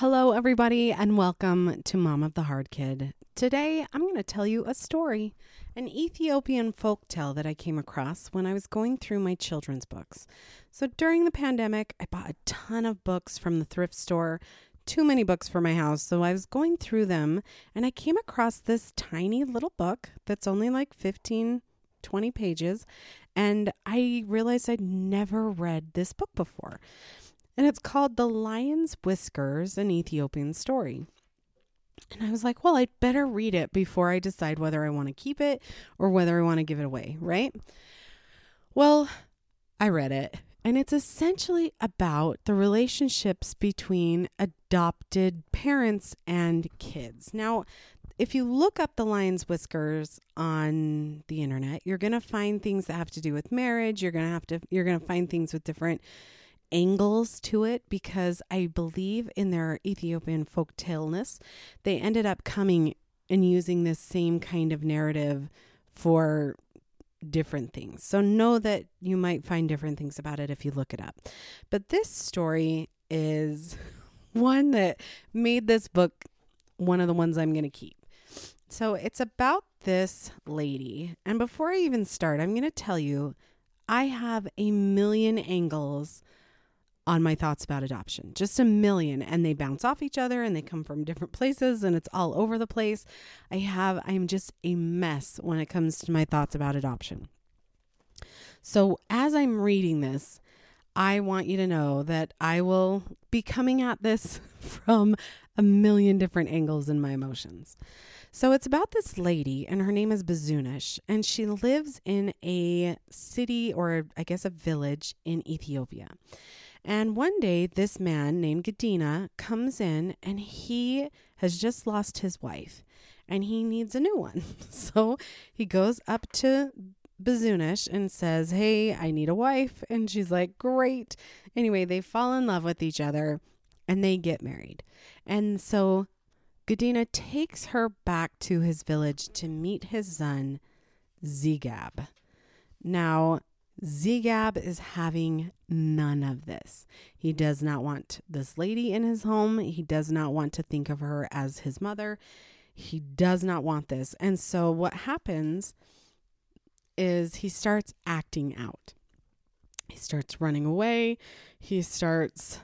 Hello, everybody, and welcome to Mom of the Hard Kid. Today, I'm going to tell you a story, an Ethiopian folk tale that I came across when I was going through my children's books. So, during the pandemic, I bought a ton of books from the thrift store, too many books for my house. So, I was going through them and I came across this tiny little book that's only like 15, 20 pages. And I realized I'd never read this book before and it's called The Lion's Whiskers An Ethiopian Story. And I was like, well, I'd better read it before I decide whether I want to keep it or whether I want to give it away, right? Well, I read it, and it's essentially about the relationships between adopted parents and kids. Now, if you look up the lion's whiskers on the internet, you're going to find things that have to do with marriage. You're going to have to you're going to find things with different angles to it because I believe in their Ethiopian folk taleness, they ended up coming and using this same kind of narrative for different things. So know that you might find different things about it if you look it up. But this story is one that made this book one of the ones I'm going to keep. So it's about this lady. And before I even start, I'm going to tell you I have a million angles on my thoughts about adoption. Just a million. And they bounce off each other and they come from different places and it's all over the place. I have, I'm just a mess when it comes to my thoughts about adoption. So as I'm reading this, I want you to know that I will be coming at this from a million different angles in my emotions. So it's about this lady, and her name is Bazunish, and she lives in a city or I guess a village in Ethiopia. And one day, this man named Gadina comes in and he has just lost his wife and he needs a new one. So he goes up to Bazunish and says, Hey, I need a wife. And she's like, Great. Anyway, they fall in love with each other and they get married. And so Gadina takes her back to his village to meet his son, Zegab. Now, Zegab is having none of this. He does not want this lady in his home. He does not want to think of her as his mother. He does not want this. And so what happens is he starts acting out. He starts running away. He starts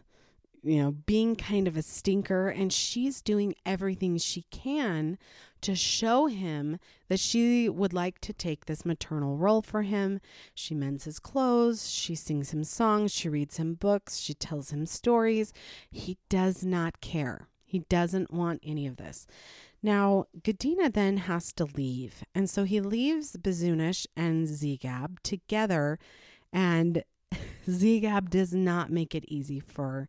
you know, being kind of a stinker, and she's doing everything she can to show him that she would like to take this maternal role for him. She mends his clothes, she sings him songs, she reads him books, she tells him stories. He does not care. He doesn't want any of this. Now, Gadina then has to leave, and so he leaves Bazunish and Zegab together, and Zegab does not make it easy for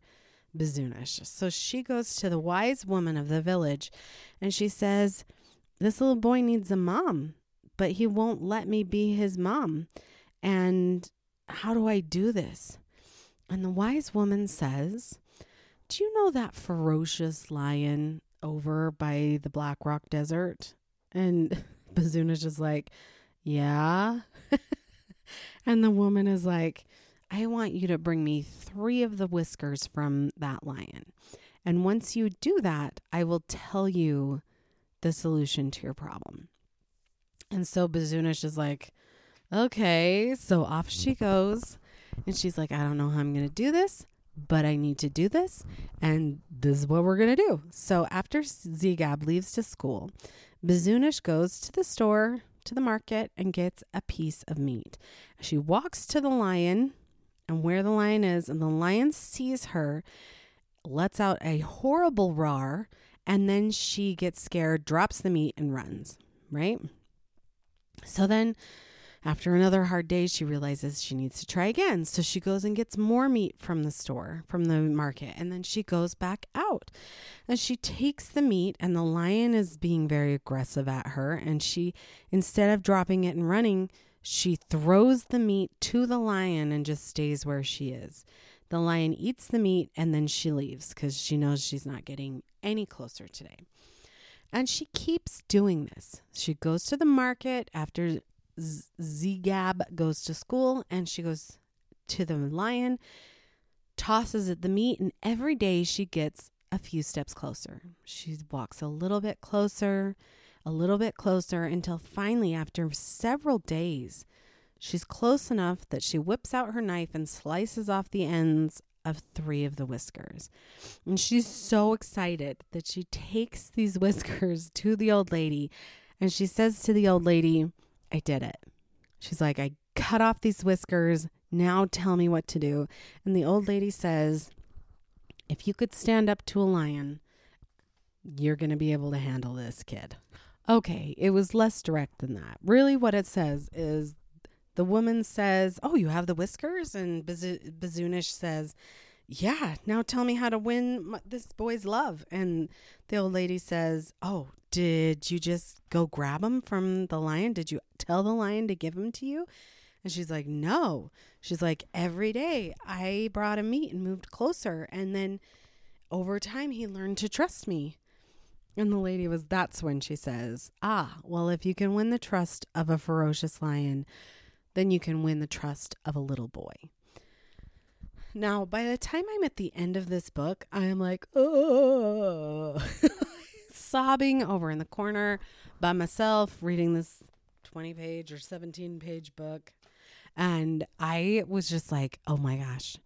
Bazunish. So she goes to the wise woman of the village and she says, This little boy needs a mom, but he won't let me be his mom. And how do I do this? And the wise woman says, Do you know that ferocious lion over by the Black Rock Desert? And Bazuna's just like, Yeah. and the woman is like, I want you to bring me three of the whiskers from that lion. And once you do that, I will tell you the solution to your problem. And so Bazunish is like, okay. So off she goes. And she's like, I don't know how I'm going to do this, but I need to do this. And this is what we're going to do. So after Zegab leaves to school, Bazunish goes to the store, to the market, and gets a piece of meat. She walks to the lion and where the lion is, and the lion sees her, lets out a horrible roar, and then she gets scared, drops the meat, and runs, right? So then, after another hard day, she realizes she needs to try again. So she goes and gets more meat from the store, from the market, and then she goes back out. And she takes the meat, and the lion is being very aggressive at her. And she, instead of dropping it and running, she throws the meat to the lion and just stays where she is. The lion eats the meat and then she leaves because she knows she's not getting any closer today. And she keeps doing this. She goes to the market after Zegab goes to school and she goes to the lion, tosses it the meat, and every day she gets a few steps closer. She walks a little bit closer, a little bit closer until finally, after several days, she's close enough that she whips out her knife and slices off the ends of three of the whiskers. And she's so excited that she takes these whiskers to the old lady and she says to the old lady, I did it. She's like, I cut off these whiskers. Now tell me what to do. And the old lady says, If you could stand up to a lion, you're going to be able to handle this kid. Okay, it was less direct than that. Really, what it says is the woman says, Oh, you have the whiskers? And Bazunish says, Yeah, now tell me how to win this boy's love. And the old lady says, Oh, did you just go grab him from the lion? Did you tell the lion to give him to you? And she's like, No. She's like, Every day I brought him meat and moved closer. And then over time, he learned to trust me. And the lady was, That's when she says, Ah, well, if you can win the trust of a ferocious lion, then you can win the trust of a little boy. Now, by the time I'm at the end of this book, I am like, oh, sobbing over in the corner by myself, reading this 20 page or 17 page book. And I was just like, oh my gosh.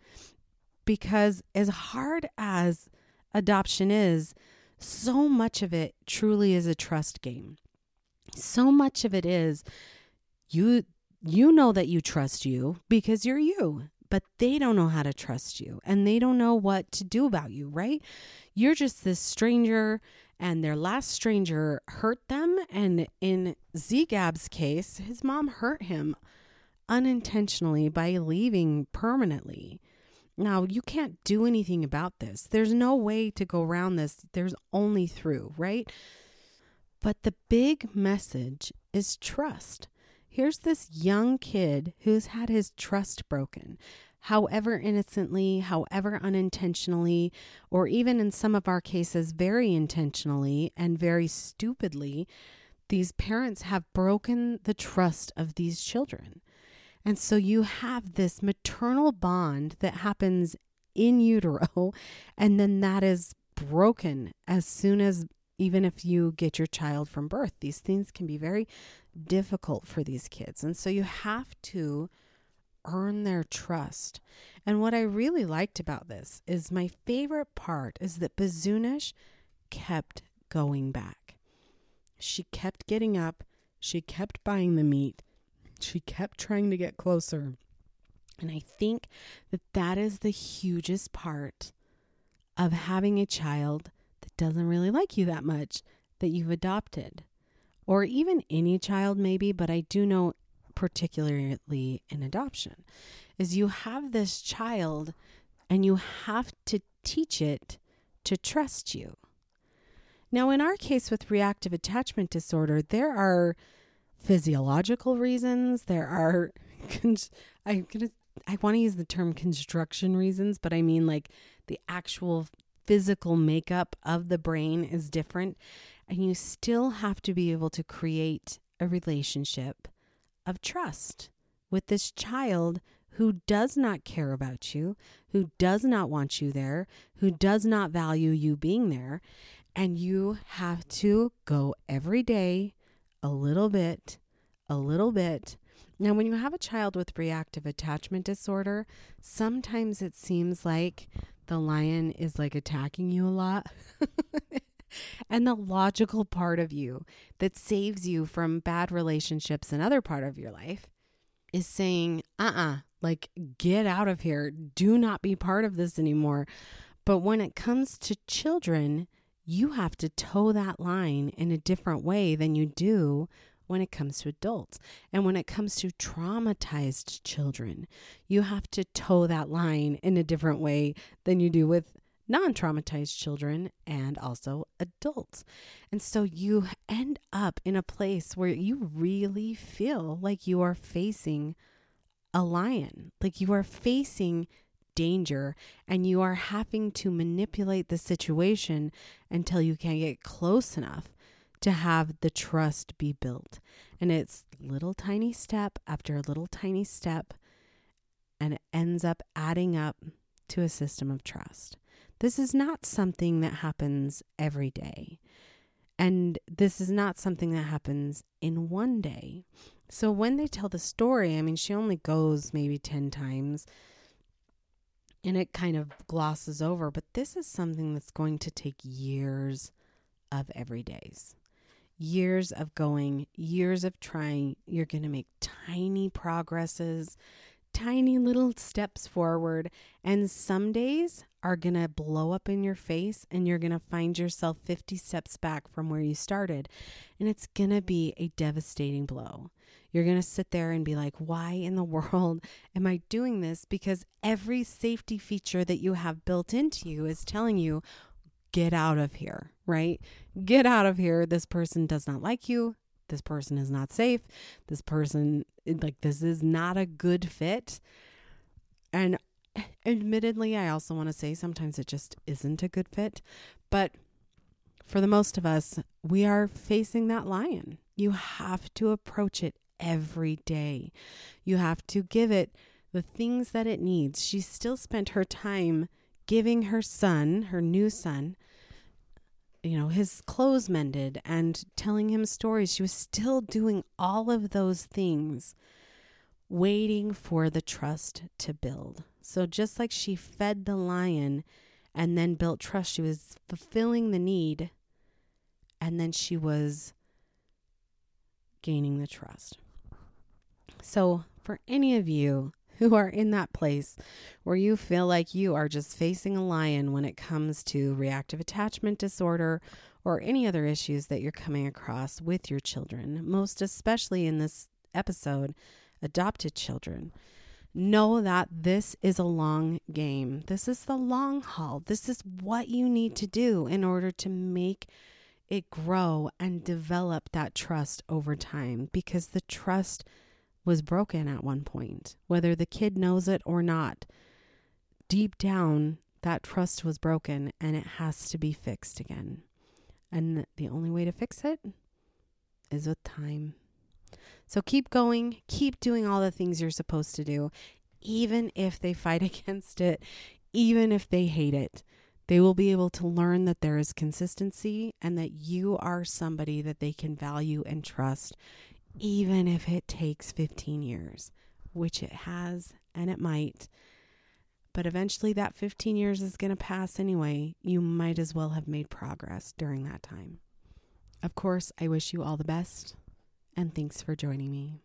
Because as hard as adoption is, so much of it truly is a trust game. So much of it is you you know that you trust you because you're you, but they don't know how to trust you and they don't know what to do about you, right? You're just this stranger and their last stranger hurt them. And in Zegab's case, his mom hurt him unintentionally by leaving permanently. Now, you can't do anything about this. There's no way to go around this. There's only through, right? But the big message is trust. Here's this young kid who's had his trust broken, however innocently, however unintentionally, or even in some of our cases, very intentionally and very stupidly. These parents have broken the trust of these children. And so you have this maternal bond that happens in utero, and then that is broken as soon as even if you get your child from birth. These things can be very difficult for these kids. And so you have to earn their trust. And what I really liked about this is my favorite part is that Bazunish kept going back. She kept getting up, she kept buying the meat, she kept trying to get closer. And I think that that is the hugest part of having a child doesn't really like you that much that you've adopted or even any child, maybe, but I do know particularly in adoption, is you have this child and you have to teach it to trust you. Now, in our case with reactive attachment disorder, there are physiological reasons, there are, I'm gonna, I want to use the term construction reasons, but I mean like the actual physical makeup of the brain is different. And you still have to be able to create a relationship of trust with this child who does not care about you, who does not want you there, who does not value you being there. And you have to go every day a little bit, a little bit. Now, when you have a child with reactive attachment disorder, sometimes it seems like the lion is like attacking you a lot. and the logical part of you that saves you from bad relationships and other part of your life is saying, uh uh-uh, uh like get out of here. Do not be part of this anymore. But when it comes to children, you have to toe that line in a different way than you do when it comes to adults. And when it comes to traumatized children, you have to toe that line in a different way than you do with non traumatized children and also adults. And so you end up in a place where you really feel like you are facing a lion, like you are facing danger and you are having to manipulate the situation until you can get close enough to have the trust be built. And it's little tiny step after a little tiny step and it ends up adding up to a system of trust This is not something that happens every day. And this is not something that happens in one day. So when they tell the story, I mean, she only goes maybe 10 times and it kind of glosses over, but this is something that's going to take years of everydays. Years of going, years of trying. You're going to make tiny progresses, tiny little steps forward. And some days are going to blow up in your face, and you're going to find yourself 50 steps back from where you started. And it's going to be a devastating blow. You're going to sit there and be like, why in the world am I doing this? Because every safety feature that you have built into you is telling you, get out of here, right? Get out of here. This person does not like you. This person is not safe. This person, like, this is not a good fit. And admittedly, I also want to say sometimes it just isn't a good fit. But for the most of us, we are facing that lion. You have to approach it every day. You have to give it the things that it needs. She still spent her time giving her son, her new son, you know, his clothes mended and telling him stories. She was still doing all of those things, waiting for the trust to build. So, just like she fed the lion and then built trust, she was fulfilling the need and then she was gaining the trust. So, for any of you who are in that place where you feel like you are just facing a lion when it comes to reactive attachment disorder or any other issues that you're coming across with your children, most especially in this episode, adopted children. Know that this is a long game. This is the long haul. This is what you need to do in order to make it grow and develop that trust over time because the trust was broken at one point, whether the kid knows it or not. Deep down, that trust was broken and it has to be fixed again. And the only way to fix it is with time. So keep going, keep doing all the things you're supposed to do, even if they fight against it, even if they hate it. They will be able to learn that there is consistency and that you are somebody that they can value and trust even if it takes 15 years, which it has and it might. But eventually, that 15 years is going to pass anyway. You might as well have made progress during that time. Of course, I wish you all the best, and thanks for joining me.